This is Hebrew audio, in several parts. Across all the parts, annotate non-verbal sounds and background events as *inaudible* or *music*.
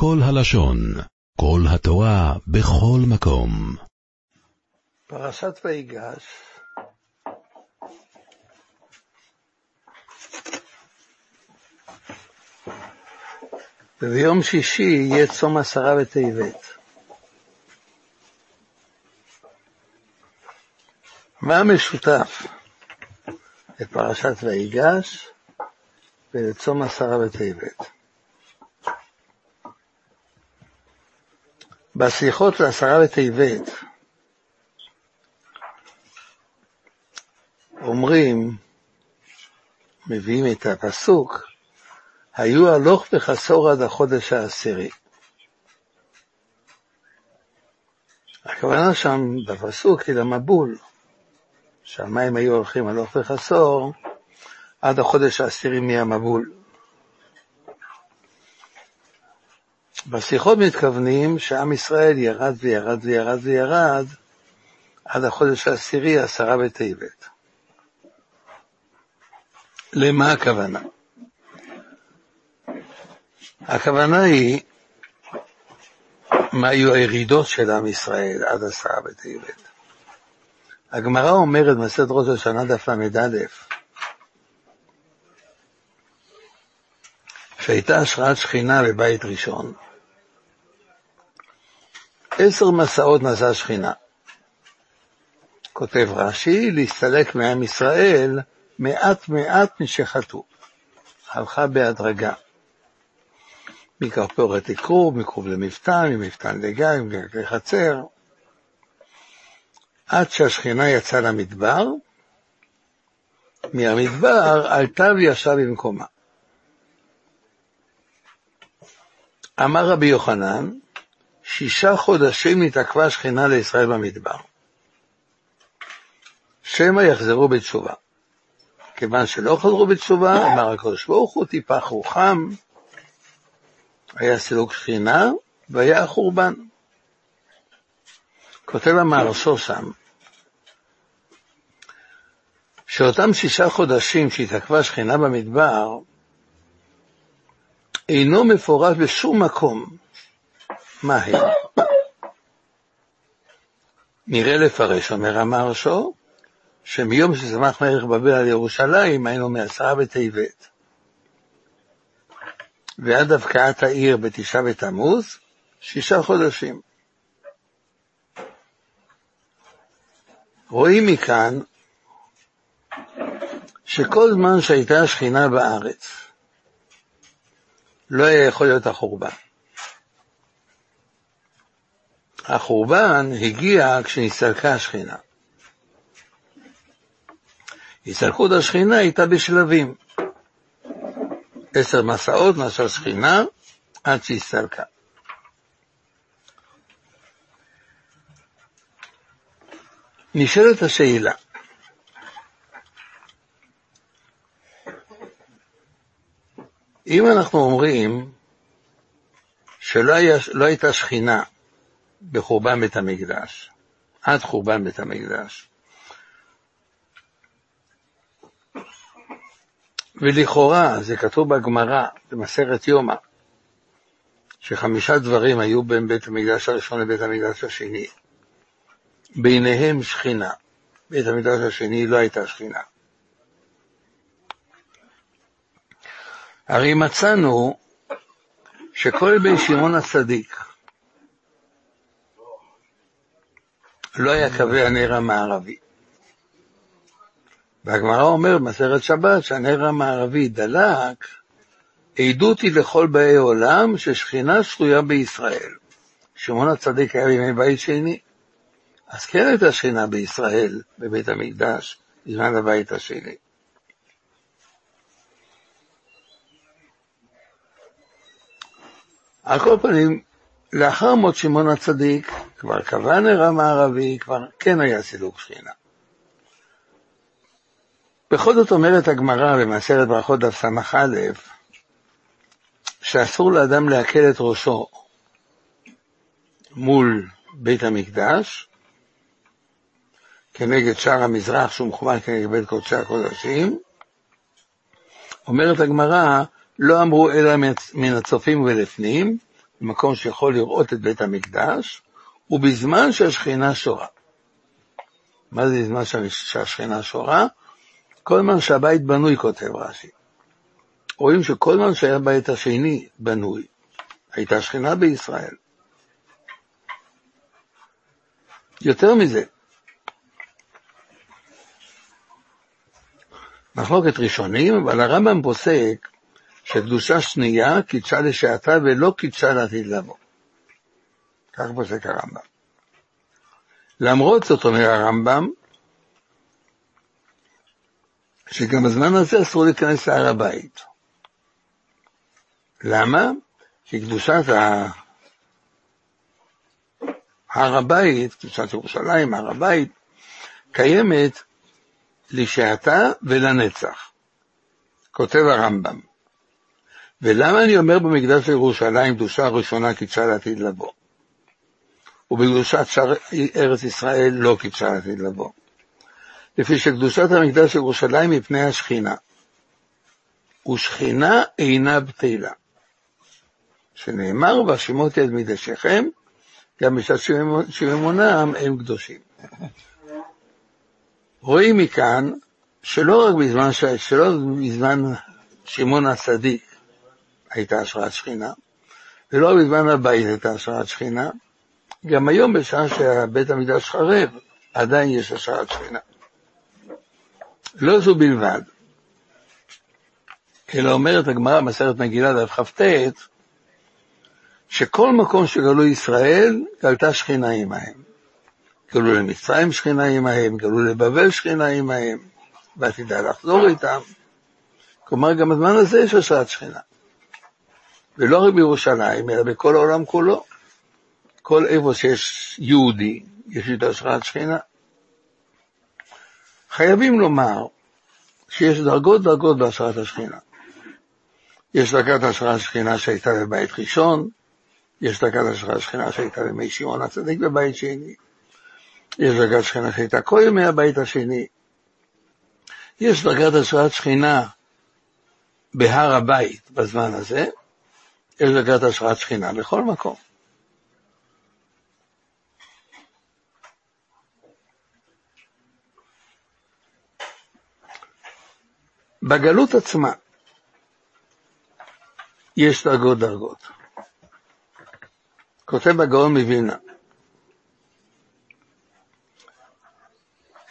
כל הלשון, כל התורה, בכל מקום. פרשת ויגש וביום שישי יהיה צום עשרה בטבת. מה משותף לפרשת ויגש ולצום עשרה בטבת? בשיחות לעשרה בטבת אומרים, מביאים את הפסוק, היו הלוך וחסור עד החודש העשירי. הכוונה שם בפסוק היא למבול, שהמים היו הולכים הלוך וחסור עד החודש העשירי מהמבול. בשיחות מתכוונים שעם ישראל ירד וירד וירד וירד עד החודש העשירי, עשרה בטבת. למה הכוונה? הכוונה היא, מה היו הירידות של עם ישראל עד עשרה בטבת. הגמרא אומרת במסכת ראש השנה דף ל"א, שהייתה השראת שכינה בבית ראשון. עשר מסעות נסעה שכינה. כותב רש"י, להסתלק מעם ישראל מעט מעט משחטו. הלכה בהדרגה. מכרפורת לכרוב, מכרוב למפתן, ממפתן לגג, לחצר, עד שהשכינה יצאה למדבר, מהמדבר עלתה וישבה במקומה. אמר רבי יוחנן, שישה חודשים התעכבה השכינה לישראל במדבר. שמא יחזרו בתשובה. כיוון שלא חזרו בתשובה, אמר הקדוש ברוך הוא, טיפח רוחם, היה סילוק שכינה, והיה החורבן. כותב המהרשו שם, שאותם שישה חודשים שהתעכבה שכינה במדבר, אינו מפורט בשום מקום מה הם. נראה לפרש, אומר המהרשו, שמיום שצמח מלך בבל על ירושלים, היינו מעשרה בטבת. ועד הבקעת העיר בתשעה בתמוז, שישה חודשים. רואים מכאן שכל זמן שהייתה השכינה בארץ, לא היה יכול להיות החורבן. החורבן הגיע כשנסתלקה השכינה. הסתלקות השכינה הייתה בשלבים. עשר מסעות נסעה שכינה עד שהסתלקה. נשאלת השאלה, אם אנחנו אומרים שלא היה, לא הייתה שכינה בחורבן בית המקדש, עד חורבן בית המקדש, ולכאורה, זה כתוב בגמרא, במסכת יומא, שחמישה דברים היו בין בית המקדש הראשון לבית המקדש השני. ביניהם שכינה. בית המקדש השני לא הייתה שכינה. הרי מצאנו שכל בן שמעון הצדיק לא היה קווי הנר המערבי. והגמרא אומרת במסכת שבת שהנר המערבי דלק, עדות היא לכל באי עולם ששכינה שרויה בישראל. שמעון הצדיק היה בימי בית שני, אז כן הייתה שכינה בישראל, בבית המקדש, בזמן הבית השני. על כל פנים, לאחר מות שמעון הצדיק, כבר קבע נר המערבי, כבר כן היה סילוק שכינה. בכל זאת אומרת הגמרא במעשרת ברכות דף ס"א, שאסור לאדם להקל את ראשו מול בית המקדש, כנגד שער המזרח שהוא מכוון כנגד בית קודשי הקודשים. אומרת הגמרא, לא אמרו אלא מן הצופים ולפנים, במקום שיכול לראות את בית המקדש, ובזמן שהשכינה שורה. מה זה בזמן שהשכינה שורה? כל זמן שהבית בנוי, כותב רש"י. רואים שכל זמן שהיה הבית השני בנוי, הייתה שכינה בישראל. יותר מזה, מחלוקת ראשונים, אבל הרמב"ם פוסק שקדושה שנייה קידשה לשעתה ולא קידשה לעתיד לבוא. כך פוסק הרמב"ם. למרות זאת אומר הרמב"ם, שגם בזמן הזה אסור להיכנס להר הבית. למה? כי קדושת הר הבית, קדושת ירושלים, הר הבית, קיימת לשעתה ולנצח. כותב הרמב"ם. ולמה אני אומר במקדש ירושלים קדושה ראשונה קידשה לעתיד לבוא? ובקדושת שאר ארץ ישראל לא קידשה לעתיד לבוא. לפי שקדושת המקדש ירושלים מפני השכינה. ושכינה אינה בטלה. שנאמר, והשמות יד מקדשכם, גם בשעת שממונם הם קדושים. רואים מכאן שלא רק בזמן, שלא בזמן שמעון הצדיק הייתה השראת שכינה, ולא בזמן הבית הייתה השראת שכינה, גם היום בשעה שבית המקדש חרב, עדיין יש השראת שכינה. לא זו בלבד, אלא אומרת הגמרא במסכת מגילה דף כ"ט, שכל מקום שגלו ישראל, גלתה שכינה עמהם. גלו למצרים שכינה עמהם, גלו לבבל שכינה עמהם, ועתידה לחזור איתם. כלומר, גם בזמן הזה יש השראת שכינה. ולא רק בירושלים, אלא בכל העולם כולו. כל איפה שיש יהודי, יש את השראת שכינה. חייבים לומר שיש דרגות דרגות בהשראת השכינה. יש דרגת השראת שכינה שהייתה בבית ראשון, יש דרגת השראת שכינה שהייתה בימי שמעון הצדיק בבית שני, יש דרגת שכינה שהייתה כל ימי הבית השני, יש דרגת השראת שכינה בהר הבית בזמן הזה, יש דרגת השראת שכינה בכל מקום. בגלות עצמה יש דרגות דרגות. כותב הגאון מווילנה,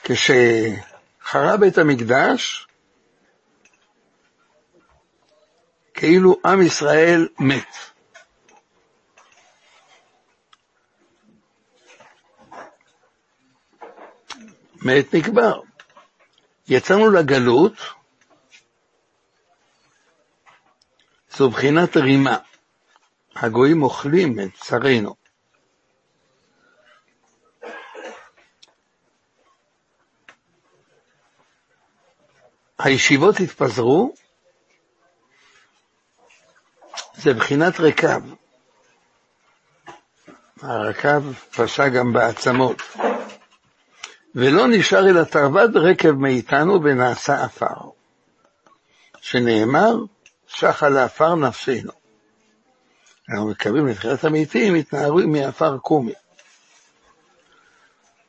כשחרב בית המקדש, כאילו עם ישראל מת. מת נקבר. יצאנו לגלות, זו בחינת רימה. הגויים אוכלים את צרינו. הישיבות התפזרו, זה בחינת רקב. הרקב פשע גם בעצמות. ולא נשאר אלא תרבד רקב מאיתנו ונעשה עפר. שנאמר, שחה לעפר נפשנו. אנחנו מקווים לתחילת המתים, התנערו מעפר קומי.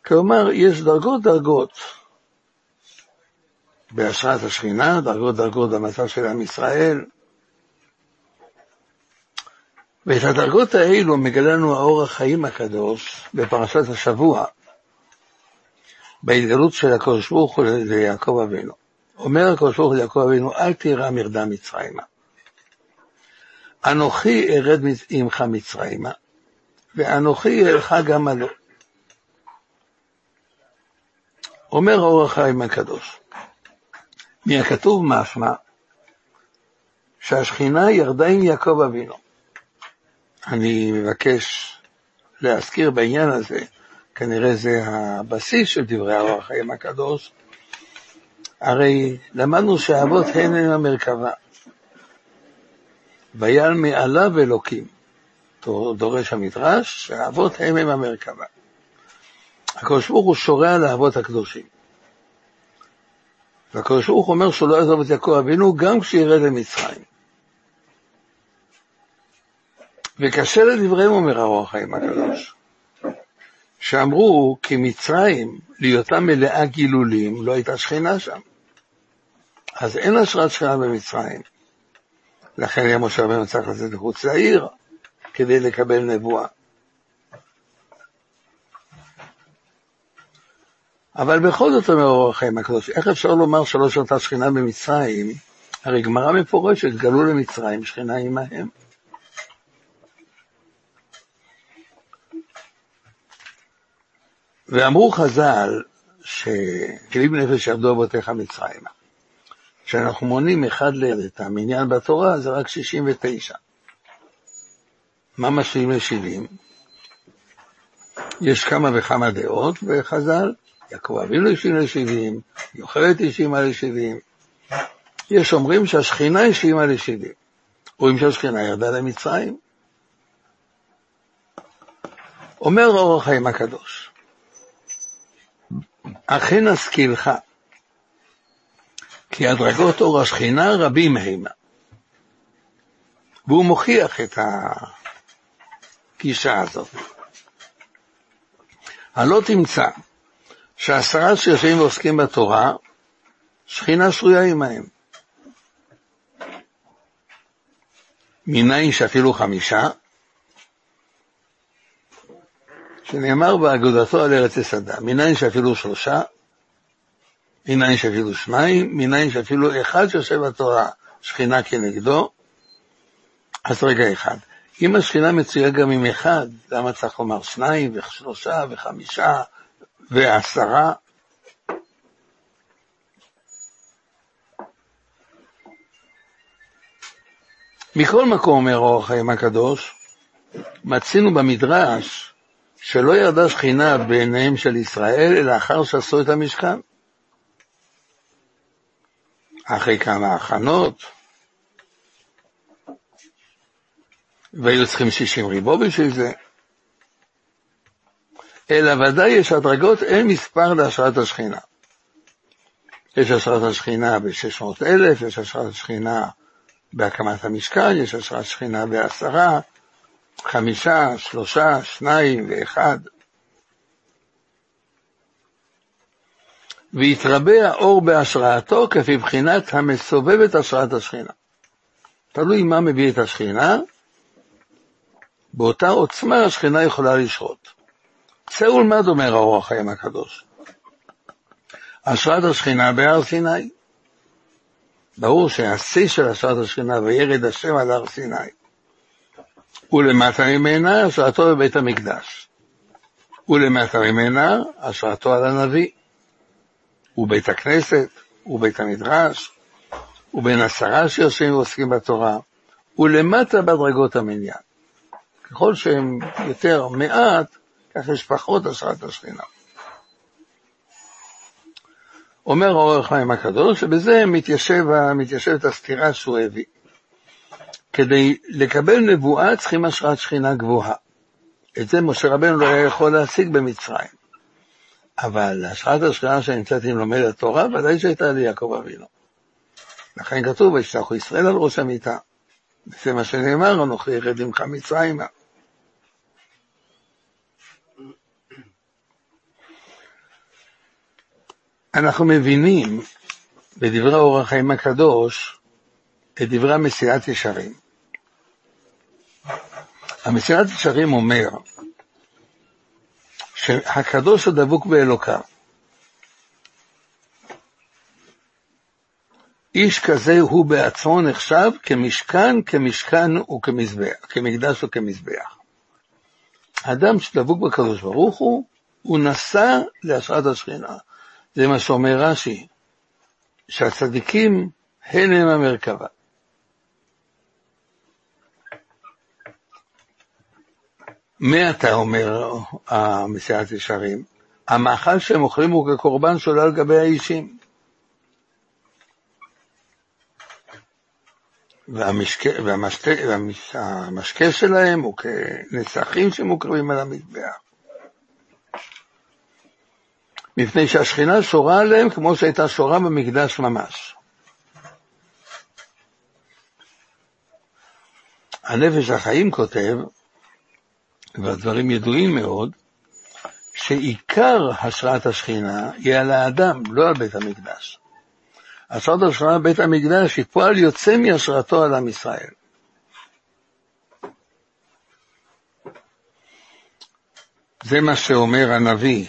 כלומר, יש דרגות דרגות בהשראת השכינה, דרגות דרגות במצב של עם ישראל, ואת הדרגות האלו מגלה לנו האור החיים הקדוש בפרשת השבוע, בהתגלות של הקדוש ברוך הוא ליעקב אבינו. אומר הקדוש ברוך הוא ליעקב אבינו, אל תירא מרדם מצרימה. אנוכי ארד עמך מצרימה, ואנוכי ארך גם עלו. אומר האור החיים הקדוש, מהכתוב משמע שהשכינה ירדה עם יעקב אבינו. אני מבקש להזכיר בעניין הזה, כנראה זה הבסיס של דברי האור החיים הקדוש, הרי למדנו שהאבות הן הם המרכבה. ויעל מעליו אלוקים. דורש המדרש שהאבות הם הם המרכבה. הקדוש ברוך הוא שורע לאבות הקדושים. והקדוש ברוך אומר שהוא לא יעזוב את יעקב אבינו גם כשירד למצרים. וקשה לדבריהם, אומר האור החיים הקדוש, שאמרו כי מצרים, להיותה מלאה גילולים, לא הייתה שכינה שם. אז אין השראת שכינה במצרים. לכן היה משה רבנו צריך לצאת מחוץ לעיר כדי לקבל נבואה. אבל בכל זאת אומר אור החיים הקדוש, איך אפשר לומר שלא שרתה שכינה במצרים? הרי גמרא מפורשת, גלו למצרים שכינה עמהם. ואמרו חז"ל, שכלים נפש ירדו אבותיך מצרימה. כשאנחנו מונים אחד ליד את המניין בתורה, זה רק 69. מה משווים ל-70? יש כמה וכמה דעות בחז"ל, יעקב אבינו השלים ל-70, יוכלת השלימה ל-70. יש אומרים שהשכינה השלימה ל-70. רואים שהשכינה ירדה למצרים. אומר אור החיים הקדוש, אכן אזכירך, כי הדרגות אור השכינה רבים המה. והוא מוכיח את הגישה הזאת. הלא תמצא שעשרה שיושבים ועוסקים בתורה, שכינה שרויה עמהם. מניין שאפילו חמישה, שנאמר באגודתו על ארץ יסדה, מניין שאפילו שלושה, מניין שאפילו שניים, מניין שאפילו אחד שיושב בתורה, שכינה כנגדו, אז רגע אחד. אם השכינה מצויה גם עם אחד, למה צריך לומר שניים ושלושה וחמישה ועשרה? מכל מקום, אומר אור החיים הקדוש, מצינו במדרש שלא ירדה שכינה בעיניהם של ישראל, אלא אחר שעשו את המשכן. אחרי כמה הכנות, והיו צריכים שישים ריבו בשביל זה. אלא ודאי יש הדרגות, אין מספר להשראת השכינה. יש השראת השכינה ב-600 אלף, יש השראת השכינה בהקמת המשכן, יש השראת שכינה בעשרה, חמישה, שלושה, שניים ואחד. ויתרבה האור בהשראתו כפי בחינת המסובב את השראת השכינה. תלוי מה מביא את השכינה, באותה עוצמה השכינה יכולה לשרות. צא ולמד אומר האור החיים הקדוש. השראת השכינה בהר סיני. ברור שהשיא של השראת השכינה וירד השם על הר סיני. ולמטה ממנה השראתו בבית המקדש. ולמטה ממנה השראתו על הנביא. ובית הכנסת, ובית המדרש, ובין עשרה שיושבים ועוסקים בתורה, ולמטה בדרגות המניין. ככל שהם יותר מעט, כך יש פחות השראת השכינה. אומר אור החיים הקדוש, שבזה מתיישב, מתיישבת הסתירה שהוא הביא. כדי לקבל נבואה צריכים השראת שכינה גבוהה. את זה משה רבנו לא היה יכול להשיג במצרים. אבל השראת השכינה שנמצאת עם לומד התורה, ודאי שהייתה ליעקב אבינו. לכן כתוב, וישלחו ישראל על ראש המיטה. זה מה שנאמר, אנוכי ירד עמך מצרימה. אנחנו מבינים בדברי אור החיים הקדוש את דברי המסילת ישרים. המסילת ישרים אומר שהקדוש הוא דבוק באלוקיו. איש כזה הוא בעצמו נחשב כמשכן, כמשכן וכמזבח, כמקדש וכמזבח. האדם שדבוק בקדוש ברוך הוא, הוא נשא להשראת השכינה. זה מה שאומר רש"י, שהצדיקים הן הם המרכבה. מעתה אומר המסיעת ישרים, המאכל שהם אוכלים הוא כקורבן שעולה על גבי האישים. והמשקה, והמשקה, והמשקה שלהם הוא כנסחים שמוקרבים על המזבח. מפני שהשכינה שורה עליהם כמו שהייתה שורה במקדש ממש. הנפש החיים כותב, והדברים ידועים מאוד, שעיקר השראת השכינה היא על האדם, לא על בית המקדש. השראת על בית המקדש היא פועל יוצא מהשראתו על עם ישראל. זה מה שאומר הנביא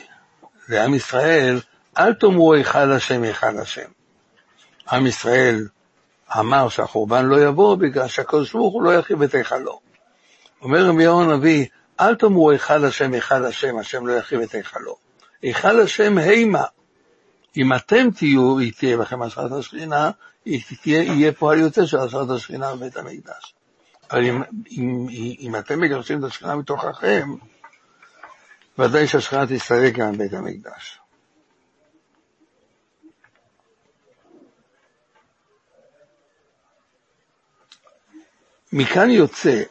לעם ישראל, אל תאמרו היכל השם, היכל השם. עם ישראל אמר שהחורבן לא יבוא בגלל שהקדוש ברוך הוא לא ירחיב את היכלו. אומר רמיהו הנביא, אל תאמרו היכל השם, היכל השם, השם לא ירחיב את היכלו. היכל השם הימה. אם אתם תהיו, היא תהיה בכם השראת השכינה, יהיה פועל יוצא של השראת השכינה בבית המקדש. אבל אם, אם, אם אתם מגרשים את השכינה מתוככם, ודאי שהשכינה תסתלק גם בבית המקדש. מכאן יוצא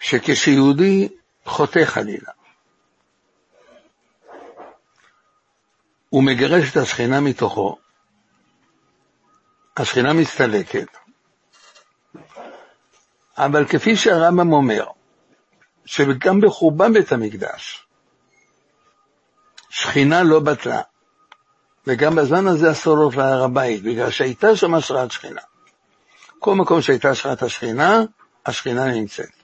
שכשיהודי חוטא חלילה, הוא מגרש את השכינה מתוכו, השכינה מסתלקת, אבל כפי שהרמב"ם אומר, שגם בחורבן בית המקדש, שכינה לא בטלה, וגם בזמן הזה אסור לעלות להר הבית, בגלל שהייתה שם השראת שכינה. כל מקום שהייתה השראת השכינה, השכינה נמצאת.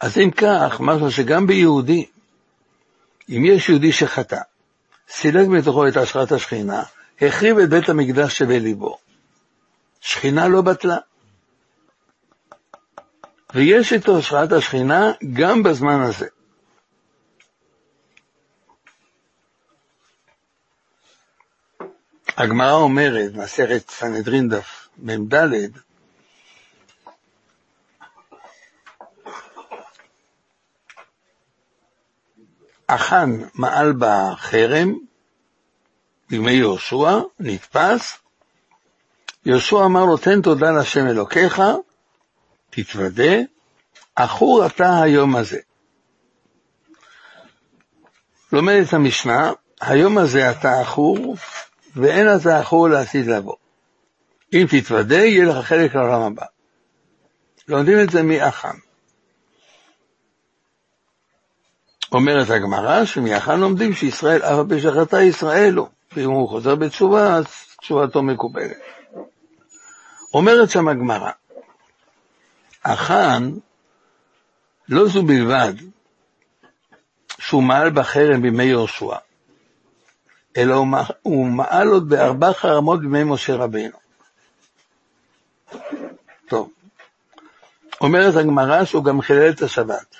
אז אם כך, משהו שגם ביהודי, אם יש יהודי שחטא, סילק מתוכו את השראת השכינה, החריב את בית המקדש שבליבו, שכינה לא בטלה. ויש איתו השראת השכינה גם בזמן הזה. הגמרא אומרת, מסכת סנהדרין דף מ"ד, החאן מעל בחרם בימי יהושע, נתפס, יהושע אמר לו, תן תודה להשם אלוקיך, תתוודה, עכור אתה היום הזה. לומדת המשנה, היום הזה אתה עכור, ואין אתה יכול לעתיד לבוא. אם תתוודה, יהיה לך חלק לעולם הבא. לומדים את זה מאחם. אומרת הגמרא שמאחם לומדים שישראל, אף על שחטא ישראל הוא, ואם הוא חוזר בתשובה, אז תשובתו מקובלת. אומרת שם הגמרא, החאן, לא זו בלבד שהוא מעל בחרם בימי יהושע, אלא הוא מעל עוד בארבע חרמות בימי משה רבינו. טוב, אומרת הגמרא שהוא גם חילל את השבת.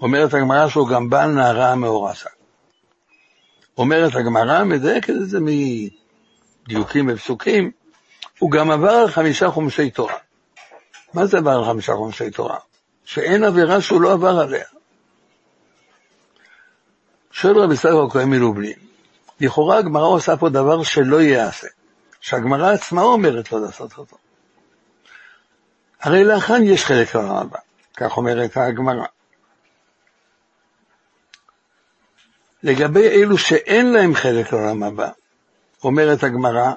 אומרת הגמרא שהוא גם בעל נערה המאורסה. אומרת הגמרא, מדייקת את זה מדיוקים ופסוקים, הוא גם עבר על חמישה חומשי תורה. מה זה עבר על חמישה חומשי תורה? שאין עבירה שהוא לא עבר עליה. שואל רבי סבא הכהן מלובלין, לכאורה הגמרא עושה פה דבר שלא ייעשה, שהגמרא עצמה אומרת לא לעשות אותו. הרי לאחן יש חלק הבא, כך אומרת הגמרא. לגבי אלו שאין להם חלק לעולם הבא, אומרת הגמרא,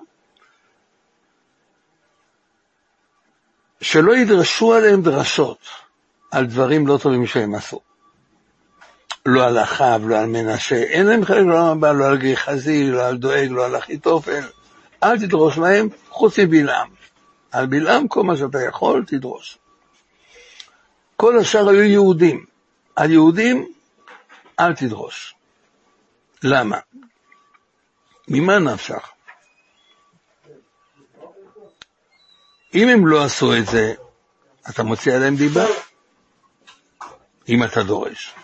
שלא ידרשו עליהם דרשות על דברים לא טובים שהם עשו. לא על אחאב, לא על מנשה, אין להם חלק לעולם הבא, לא על גיחזי, לא על דואג, לא על אחיתופל. אל תדרוש מהם חוץ מבלעם. על בלעם כל מה שאתה יכול, תדרוש. כל השאר היו יהודים. על יהודים, אל תדרוש. למה? ממה נפשך? אם הם לא עשו את זה, אתה מוציא עליהם דיבה, אם אתה דורש.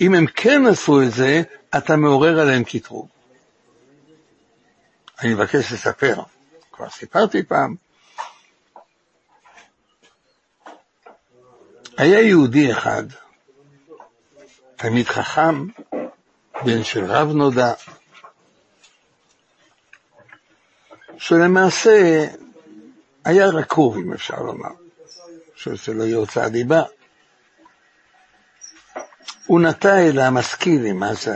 אם הם כן עשו את זה, אתה מעורר עליהם קטרוג. אני מבקש לספר, כבר סיפרתי פעם, היה יהודי אחד, תלמיד חכם, בן של רב נודע, שלמעשה היה רקוב, אם אפשר לומר, שזה לא יהיה הוצאה דיבה. הוא נטע אל המשכילים, אז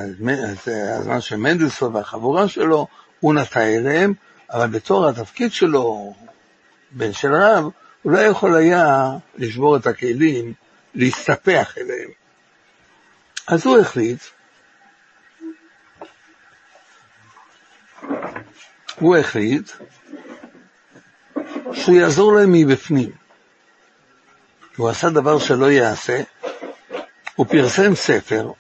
הזמן של מנדלסון והחבורה שלו, הוא נטע אליהם, אבל בתור התפקיד שלו, בן של רב, הוא לא יכול היה לשבור את הכלים, להסתפח אליהם. אז הוא החליט, הוא החליט שהוא יעזור להם מבפנים. הוא עשה דבר שלא יעשה, הוא פרסם ספר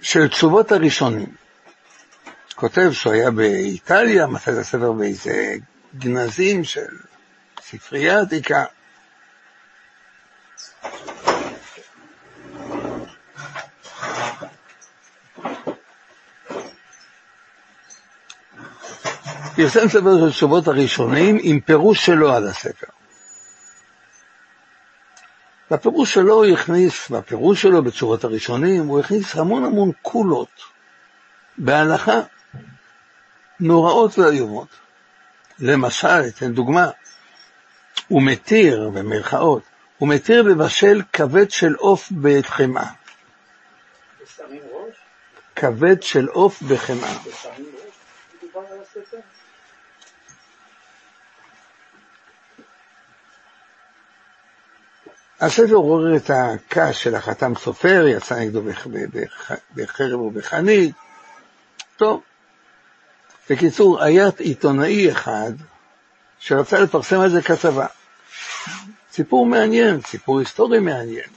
של תשובות הראשונים. כותב שהוא היה באיטליה, מצא את הספר באיזה גנזים של ספרייה עתיקה. פרסם ספר של תשובות הראשונים עם פירוש שלו על הספר. בפירוש שלו הוא הכניס, בפירוש שלו בתשובות הראשונים, הוא הכניס המון המון קולות בהלכה נוראות ואיומות. למשל, אתן דוגמה, הוא מתיר, במרכאות, הוא מתיר לבשל כבד של עוף בחמאה. כבד של עוף בחמאה. הספר עורר את הכעס של החתם סופר, יצא נגדו בחרב ובחנית. טוב, בקיצור, היה עיתונאי אחד שרצה לפרסם על זה כתבה. סיפור מעניין, סיפור היסטורי מעניין.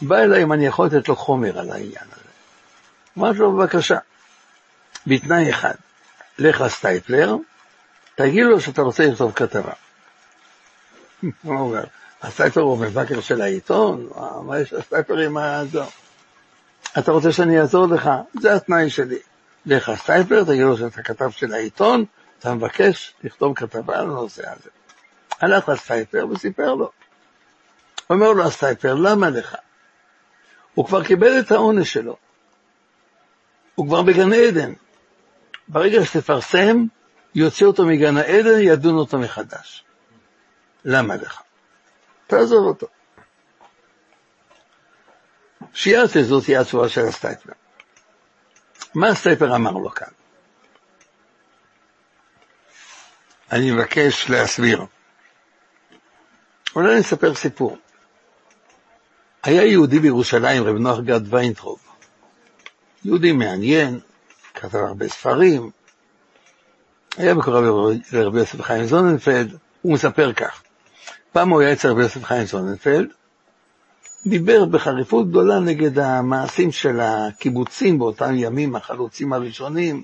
בא אליי אם אני יכול לתת לו חומר על העניין הזה. אמרתי לו, בבקשה, בתנאי אחד, לך לסטייפלר, תגיד לו שאתה רוצה לכתוב כתבה. *laughs* הסטייפלר הוא מבקר של העיתון? מה יש לסטייפלר עם הזו? אתה רוצה שאני אעזור לך? זה התנאי שלי. לך לסטייפלר, תגיד לו שאתה כתב של העיתון, אתה מבקש לכתוב כתבה על הנושא הזה. הלך לסטייפלר וסיפר לו. אומר לו הסטייפלר, למה לך? הוא כבר קיבל את העונש שלו. הוא כבר בגן עדן. ברגע שתפרסם, יוציא אותו מגן העדן, ידון אותו מחדש. למה לך? תעזוב אותו. שיעשה זאת תהיה התשובה של הסטייפלר. מה הסטייפלר אמר לו כאן? אני מבקש להסביר. אולי אני אספר סיפור. היה יהודי בירושלים, רב נוח גד ויינטרוב. יהודי מעניין, כתב הרבה ספרים, היה מקורב לרבי יוסף חיים זוננפלד, הוא מספר כך: פעם הוא היה אצל רבי יוסף חיים זוננפלד, דיבר בחריפות גדולה נגד המעשים של הקיבוצים באותם ימים, החלוצים הראשונים.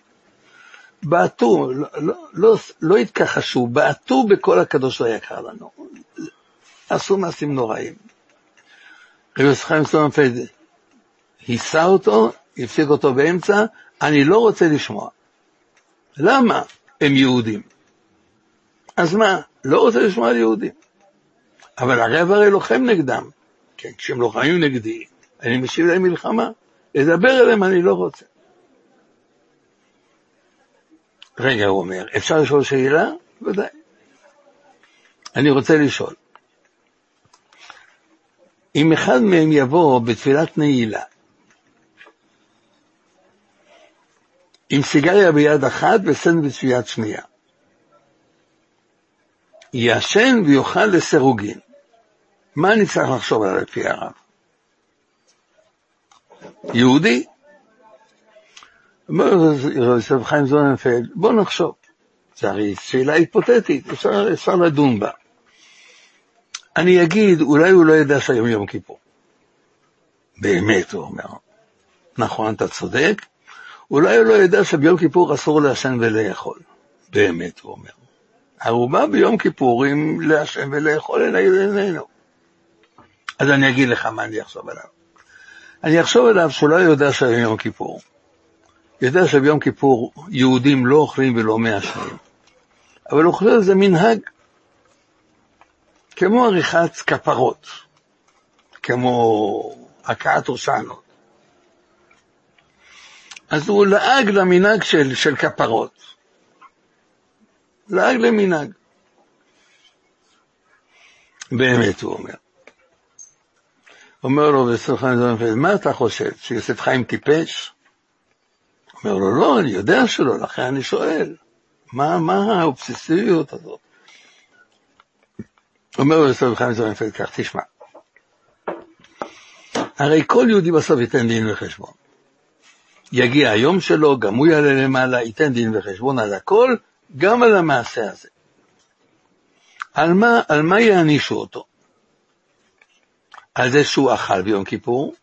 בעטו, לא, לא, לא, לא התכחשו, בעטו בכל הקדוש והיקר לנו. עשו מעשים נוראים. רבי יוסף חיים זוננפלד היסה אותו, הפסיק אותו באמצע, אני לא רוצה לשמוע. למה? הם יהודים. אז מה, לא רוצה לשמוע על יהודים. אבל הרב הרי לוחם נגדם. כן, כשהם לוחמים נגדי, אני משיב להם מלחמה. לדבר אליהם אני לא רוצה. רגע, הוא אומר, אפשר לשאול שאלה? ודאי. אני רוצה לשאול. אם אחד מהם יבוא בתפילת נעילה, עם סיגריה ביד אחת וסנדוויץ' ביד שנייה, יעשן ויאכל לסירוגין. מה אני צריך לחשוב עליו לפי הרב? יהודי? אומר יוסף חיים זוננפלד, בוא נחשוב. זו הרי שאלה היפותטית, אפשר, אפשר לדון בה. אני אגיד, אולי הוא לא ידע שהיום יום כיפור. באמת, הוא אומר. נכון, אתה צודק. אולי הוא לא ידע שביום כיפור אסור לעשן ולאכול. באמת, הוא אומר. ערובה ביום כיפורים לעשן ולאכול אל עינינו. אז אני אגיד לך מה אני אחשוב עליו. אני אחשוב עליו שהוא לא יודע שהיום יום כיפור. יודע שביום כיפור יהודים לא אוכלים ולא מעשנים. אבל הוא חושב שזה מנהג. כמו עריכת כפרות, כמו הכאת הושענות. אז הוא לעג למנהג של, של כפרות. לעג למנהג. באמת, הוא אומר. אומר לו זוננפלד, מה אתה חושב, שיוסף חיים טיפש? אומר לו, לא, אני יודע שלא, לכן אני שואל, מה, מה האובססיביות הזאת? אומר לו יוסף חיים זרנפלד כך, תשמע, הרי כל יהודי בסוף ייתן דין וחשבון. יגיע היום שלו, גם הוא יעלה למעלה, ייתן דין וחשבון על הכל, גם על המעשה הזה. על מה, על מה יענישו אותו? על זה שהוא אכל ביום כיפור,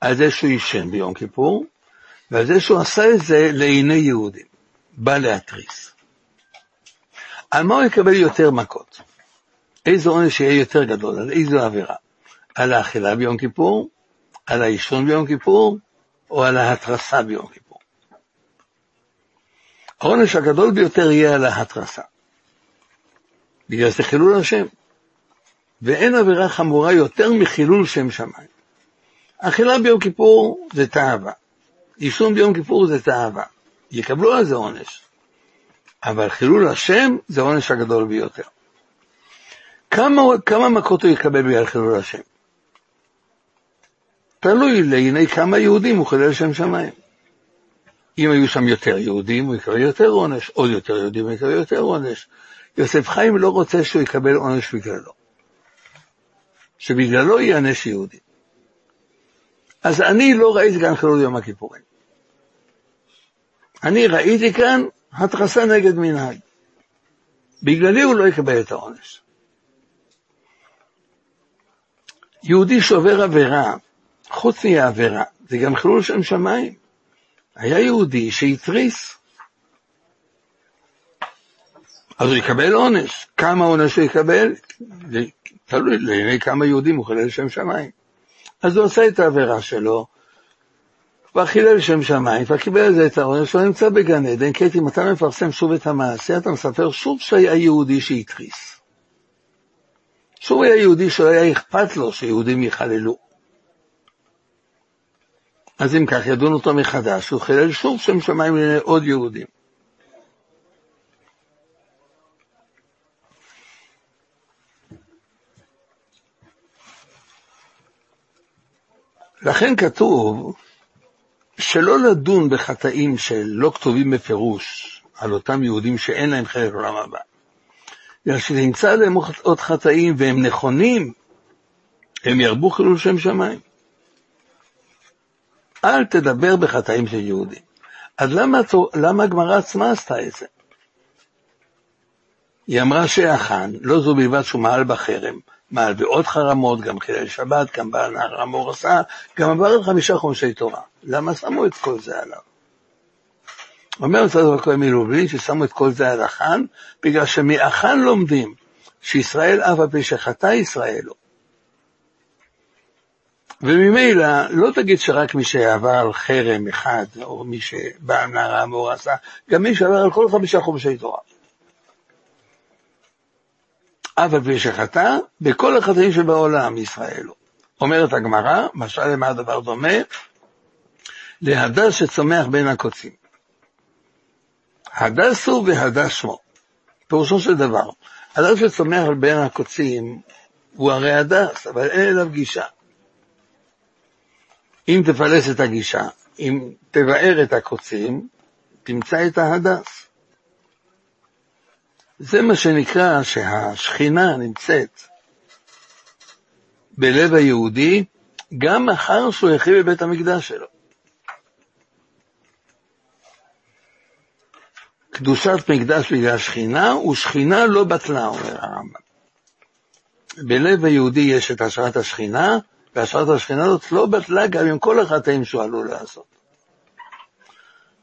על זה שהוא עישן ביום כיפור, ועל זה שהוא עשה את זה לעיני יהודים, בא להתריס. על מה הוא יקבל יותר מכות? איזה עונש יהיה יותר גדול, על איזו עבירה? על האכילה ביום כיפור, על העישון ביום כיפור, או על ההתרסה ביום כיפור. העונש הגדול ביותר יהיה על ההתרסה. בגלל זה חילול השם. ואין עבירה חמורה יותר מחילול שם שמיים. אכילה ביום כיפור זה תאווה, עישון ביום כיפור זה תאווה, יקבלו על זה עונש. אבל חילול השם זה העונש הגדול ביותר. כמה, כמה מכות הוא יקבל בגלל חילול השם? תלוי לעיני כמה יהודים הוא חילל שם שמיים. אם היו שם יותר יהודים, הוא יקבל יותר עונש, עוד יותר יהודים, הוא יקבל יותר עונש. יוסף חיים לא רוצה שהוא יקבל עונש בגללו. שבגללו ייענש יהודי. אז אני לא ראיתי כאן חילול יום הכיפורים. אני ראיתי כאן התרסה נגד מנהג. בגללי הוא לא יקבל את העונש. יהודי שעובר עבירה, חוץ מהעבירה, זה גם חילול שם שמיים. היה יהודי שהתריס, אז הוא יקבל עונש. כמה עונש הוא יקבל? תלוי לעיני כמה יהודים הוא חילל שם שמיים. אז הוא עשה את העבירה שלו, כבר חילל שם שמיים, כבר קיבל על זה את העונש, הוא נמצא בגן עדן, כי אם אתה מפרסם שוב את המעשה, אתה מספר שוב שהיה יהודי שהתריס. שוב היה יהודי שלא היה אכפת לו שיהודים יחללו. אז אם כך, ידון אותו מחדש, הוא חילל שוב שם שמיים לעיני עוד יהודים. לכן כתוב שלא לדון בחטאים שלא כתובים בפירוש על אותם יהודים שאין להם חלק לעולם הבא. בגלל שנמצא להם עוד חטאים והם נכונים, הם ירבו חילול שם שמיים. אל תדבר בחטאים של יהודים. אז למה, למה הגמרא עצמה עשתה את זה? היא אמרה שאחן, לא זו בלבד שהוא מעל בחרם, מעל בעוד חרמות, גם חילל שבת, גם בעל נהר המור עשה, גם עבר על חמישה חומשי תורה. למה שמו את כל זה עליו? אומר צדוק הכהן מלובלין ששמו את כל זה על החאן, בגלל שמאחן לומדים שישראל אף על פי שחטא ישראל לא. וממילא לא תגיד שרק מי שעבר על חרם אחד, או מי שבעל נהר המור עשה, גם מי שעבר על כל חמישה חומשי תורה. אף על פי שחטא, בכל החטאים שבעולם ישראל הוא. אומרת הגמרא, משל למה הדבר דומה? להדס שצומח בין הקוצים. הדס הוא והדס שמו. פירושו של דבר, הדס שצומח בין הקוצים הוא הרי הדס, אבל אין אליו גישה. אם תפלס את הגישה, אם תבער את הקוצים, תמצא את ההדס. זה מה שנקרא שהשכינה נמצאת בלב היהודי גם אחר שהוא החריב בבית המקדש שלו. קדושת מקדש בגלל שכינה, ושכינה לא בטלה, אומר הרמב"ם. בלב היהודי יש את השראת השכינה, והשראת השכינה הזאת לא בטלה גם עם כל החטאים שהוא עלול לעשות.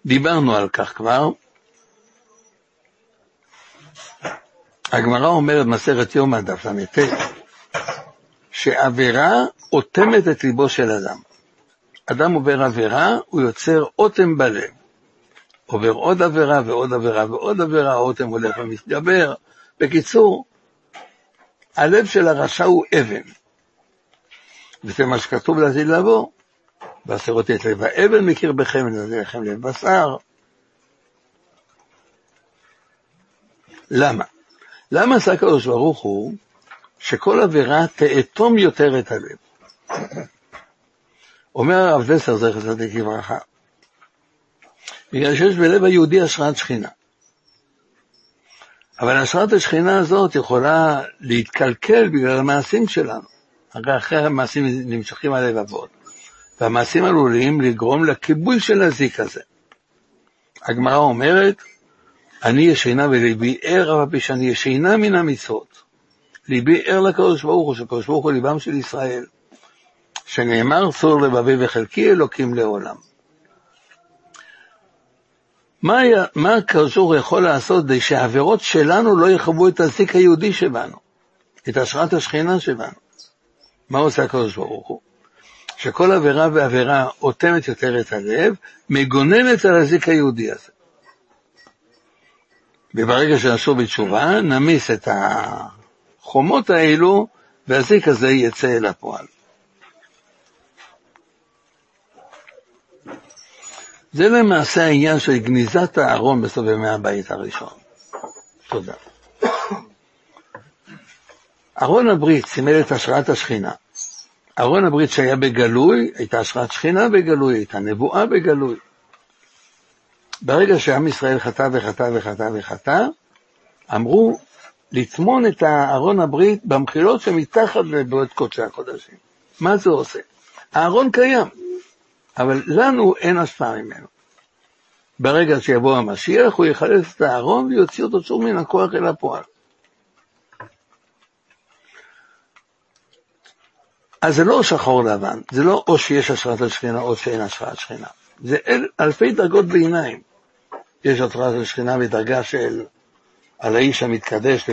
דיברנו על כך כבר, הגמרא אומרת במסכת יומא דף ל"ט, שעבירה אוטמת את ליבו של אדם. אדם עובר עבירה, הוא יוצר אוטם בלב. עובר עוד עבירה ועוד עבירה ועוד עבירה, האוטם הולך ומתגבר. בקיצור, הלב של הרשע הוא אבן. וזה מה שכתוב לעתיד לבוא. והסרות את לב האבן מקרבכם לכם לב בשר. למה? למה עשה הקדוש ברוך הוא שכל עבירה תאטום יותר את הלב? אומר הרב דסר, זכר צדיק לברכה, בגלל שיש בלב היהודי השראת שכינה. אבל השראת השכינה הזאת יכולה להתקלקל בגלל המעשים שלנו. הרי אחרי המעשים נמשכים הלבבות, והמעשים עלולים לגרום לכיבוי של הזיק הזה. הגמרא אומרת, אני ישנה ולבי ער, אף פי שאני ישנה מן המצוות. ליבי ער לקדוש ברוך הוא, שקדוש ברוך הוא ליבם של ישראל. שנאמר, צור לבבי וחלקי אלוקים לעולם. מה, מה הקדוש ברוך הוא יכול לעשות כדי שהעבירות שלנו לא יכבו את הזיק היהודי שבנו, את השראת השכינה שבנו? מה עושה הקדוש ברוך הוא? שכל עבירה ועבירה אוטמת יותר את הלב, מגוננת על הזיק היהודי הזה. וברגע שנשוב בתשובה, נמיס את החומות האלו, והזיק הזה יצא אל הפועל. זה למעשה העניין של גניזת הארון בסוף ימי הבית הראשון. תודה. ארון הברית סימל את השראת השכינה. ארון הברית שהיה בגלוי, הייתה השראת שכינה בגלוי, הייתה נבואה בגלוי. ברגע שעם ישראל חטא וחטא וחטא וחטא, אמרו לטמון את ארון הברית במחילות שמתחת לבית קודשי הקודשים. מה זה עושה? הארון קיים, אבל לנו אין השפעה ממנו. ברגע שיבוא המשיח, הוא יחלץ את הארון ויוציא אותו שוב מן הכוח אל הפועל. אז זה לא שחור לבן, זה לא או שיש השראת השכינה או שאין השראת שכינה. זה אל, אלפי דרגות ביניים. יש השראת השכינה בדרגה של על האיש המתקדש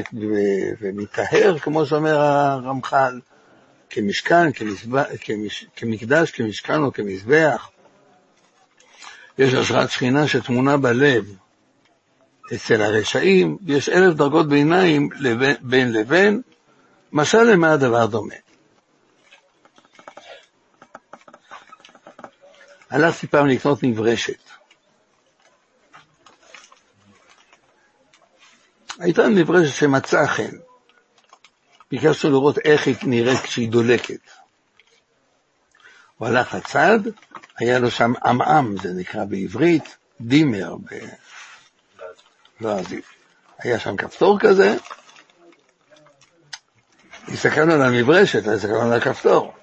ומטהר, כמו שאומר הרמח"ל, כמשכן, כמזבח, כמש, כמקדש, כמשכן או כמזבח. יש השראת שכינה שטמונה בלב אצל הרשעים, יש אלף דרגות ביניים לבין, בין לבין, משל למה הדבר דומה. הלכתי פעם לקנות נברשת. הייתה נברשת שמצאה חן. ביקשנו לראות איך היא נראית כשהיא דולקת. הוא הלך לצד, היה לו שם עמעם, זה נקרא בעברית, דימר, ב... לא אזיב. היה שם כפתור כזה, הסתכלנו על המברשת, הסתכלנו על הכפתור.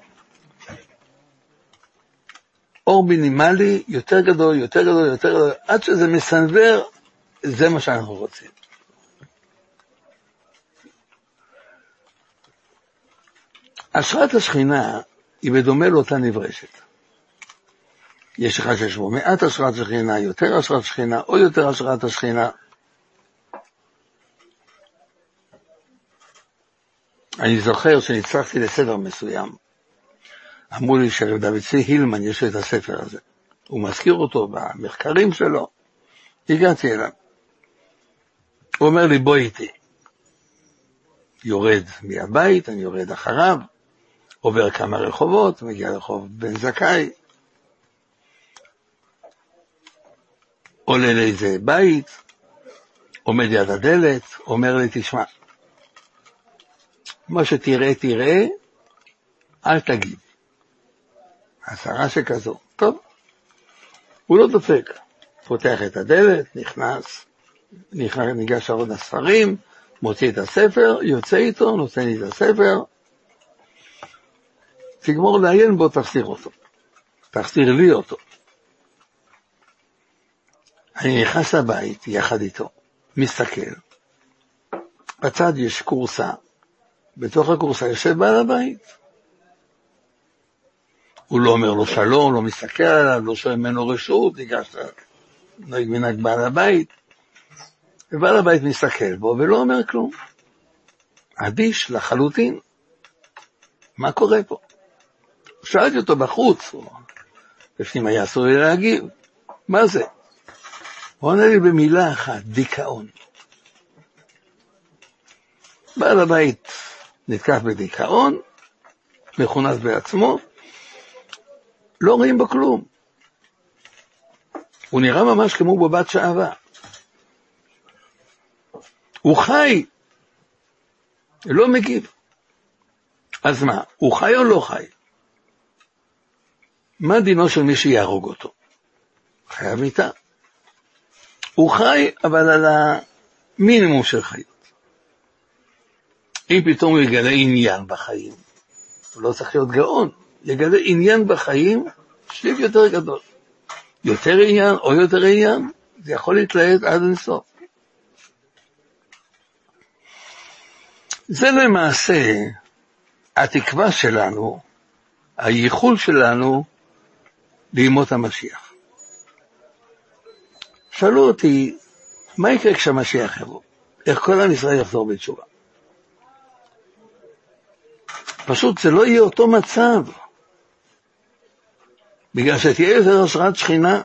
אור מינימלי, יותר גדול, יותר גדול, יותר גדול, עד שזה מסנוור, זה מה שאנחנו רוצים. השראת השכינה היא בדומה לאותה נברשת. יש אחד שיש בו מעט השראת השכינה, יותר השראת השכינה, או יותר השראת השכינה. אני זוכר שנצטרפתי לספר מסוים. אמרו לי שרב דוד צבי הילמן יש לו את הספר הזה. הוא מזכיר אותו במחקרים שלו. הגעתי אליו. הוא אומר לי, בוא איתי. יורד מהבית, אני יורד אחריו, עובר כמה רחובות, מגיע לרחוב בן זכאי, עולה לאיזה בית, עומד ליד הדלת, אומר לי, תשמע, מה שתראה, תראה, אל תגיד. הצהרה שכזו, טוב, הוא לא דופק, פותח את הדלת, נכנס, ניגש ארון הספרים, מוציא את הספר, יוצא איתו, נותן לי את הספר, תגמור לעיין בו, תחסיר אותו. תחסיר לי אותו. אני נכנס לבית יחד איתו, מסתכל, בצד יש כורסה, בתוך הכורסה יושב בעל הבית. הוא לא אומר לו שלום, לא מסתכל עליו, לא שואל ממנו רשות, ניגש נוהג מנהג בעל הבית, ובעל הבית מסתכל בו ולא אומר כלום. אדיש לחלוטין. מה קורה פה? שאלתי אותו בחוץ, בפנים היה אסור לי להגיב, מה זה? הוא עונה לי במילה אחת, דיכאון. בעל הבית נתקף בדיכאון, מכונס בעצמו, לא רואים בו כלום. הוא נראה ממש כמו בבת שעווה. הוא חי, לא מגיב. אז מה, הוא חי או לא חי? מה דינו של מי שיהרוג אותו? חייב מיתה. הוא חי, אבל על המינימום של חיות. אם פתאום הוא יגלה עניין בחיים, הוא לא צריך להיות גאון, יגלה עניין בחיים, שליב יותר גדול. יותר עניין או יותר עניין, זה יכול להתלהט עד אינסוף. זה למעשה התקווה שלנו, הייחול שלנו לימות המשיח. שאלו אותי, מה יקרה כשהמשיח יבוא? איך כל עם ישראל יחזור בתשובה? פשוט זה לא יהיה אותו מצב, בגלל שתהיה יותר השראת שכינה.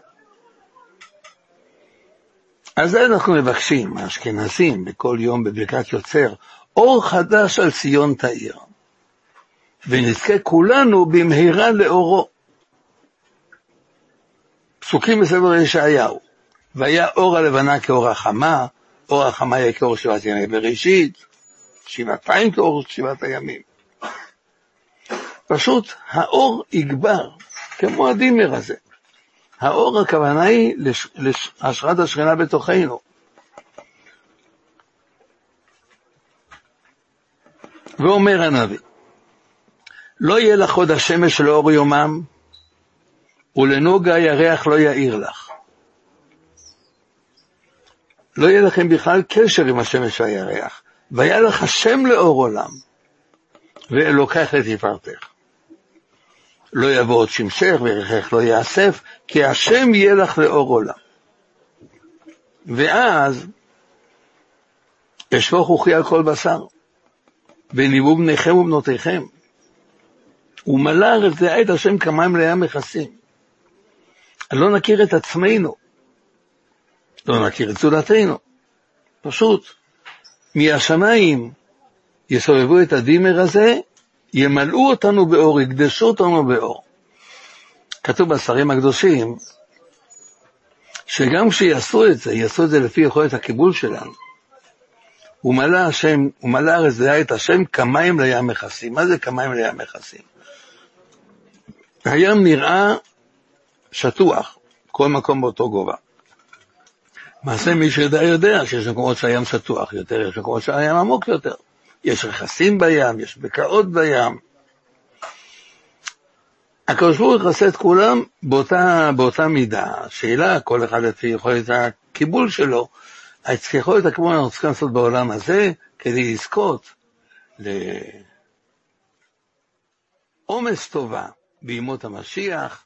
אז זה אנחנו מבקשים, האשכנזים, בכל יום בברכת יוצר, אור חדש על ציון תאיר, ונזכה כולנו במהרה לאורו. פסוקים בספר ישעיהו, והיה אור הלבנה כאור החמה, אור החמה יהיה כאור שבעת ימי בראשית, שבעתיים כאור שבעת הימים. פשוט האור יגבר, כמו הדימר הזה. האור הכוונה היא להשראת השכינה בתוכנו. ואומר הנביא, לא יהיה לך עוד השמש לאור יומם, ולנוגה הירח לא יאיר לך. לא יהיה לכם בכלל קשר עם השמש והירח, והיה לך השם לאור עולם, ואלוקך לתפארתך. לא יבוא עוד שמשך ורכך לא יאסף, כי השם יהיה לך לאור עולם. ואז אשפוך רוחי על כל בשר, וניבאו בניכם ובנותיכם. ומלא הארץ את השם כמים לים מכסים. לא נכיר את עצמנו, לא נכיר את זולתנו. פשוט, מהשמיים יסובבו את הדימר הזה, ימלאו אותנו באור, יקדשו אותנו באור. כתוב בשרים הקדושים, שגם כשיעשו את זה, יעשו את זה לפי יכולת הקיבול שלנו. ומלא השם, ומלא הארץ דעה את השם כמים לים מכסים. מה זה כמים לים מכסים? הים נראה שטוח, כל מקום באותו גובה. מעשה מי שיודע יודע שיש מקומות שהים שטוח יותר, יש מקומות שהים עמוק יותר. יש רכסים בים, יש בקעות בים. הקדוש ברוך הוא יכסה את כולם באותה, באותה מידה. שאלה, כל אחד לפי יכולת הקיבול שלו, יכולת הקיבול אנחנו צריכים לעשות בעולם הזה כדי לזכות לעומס טובה בימות המשיח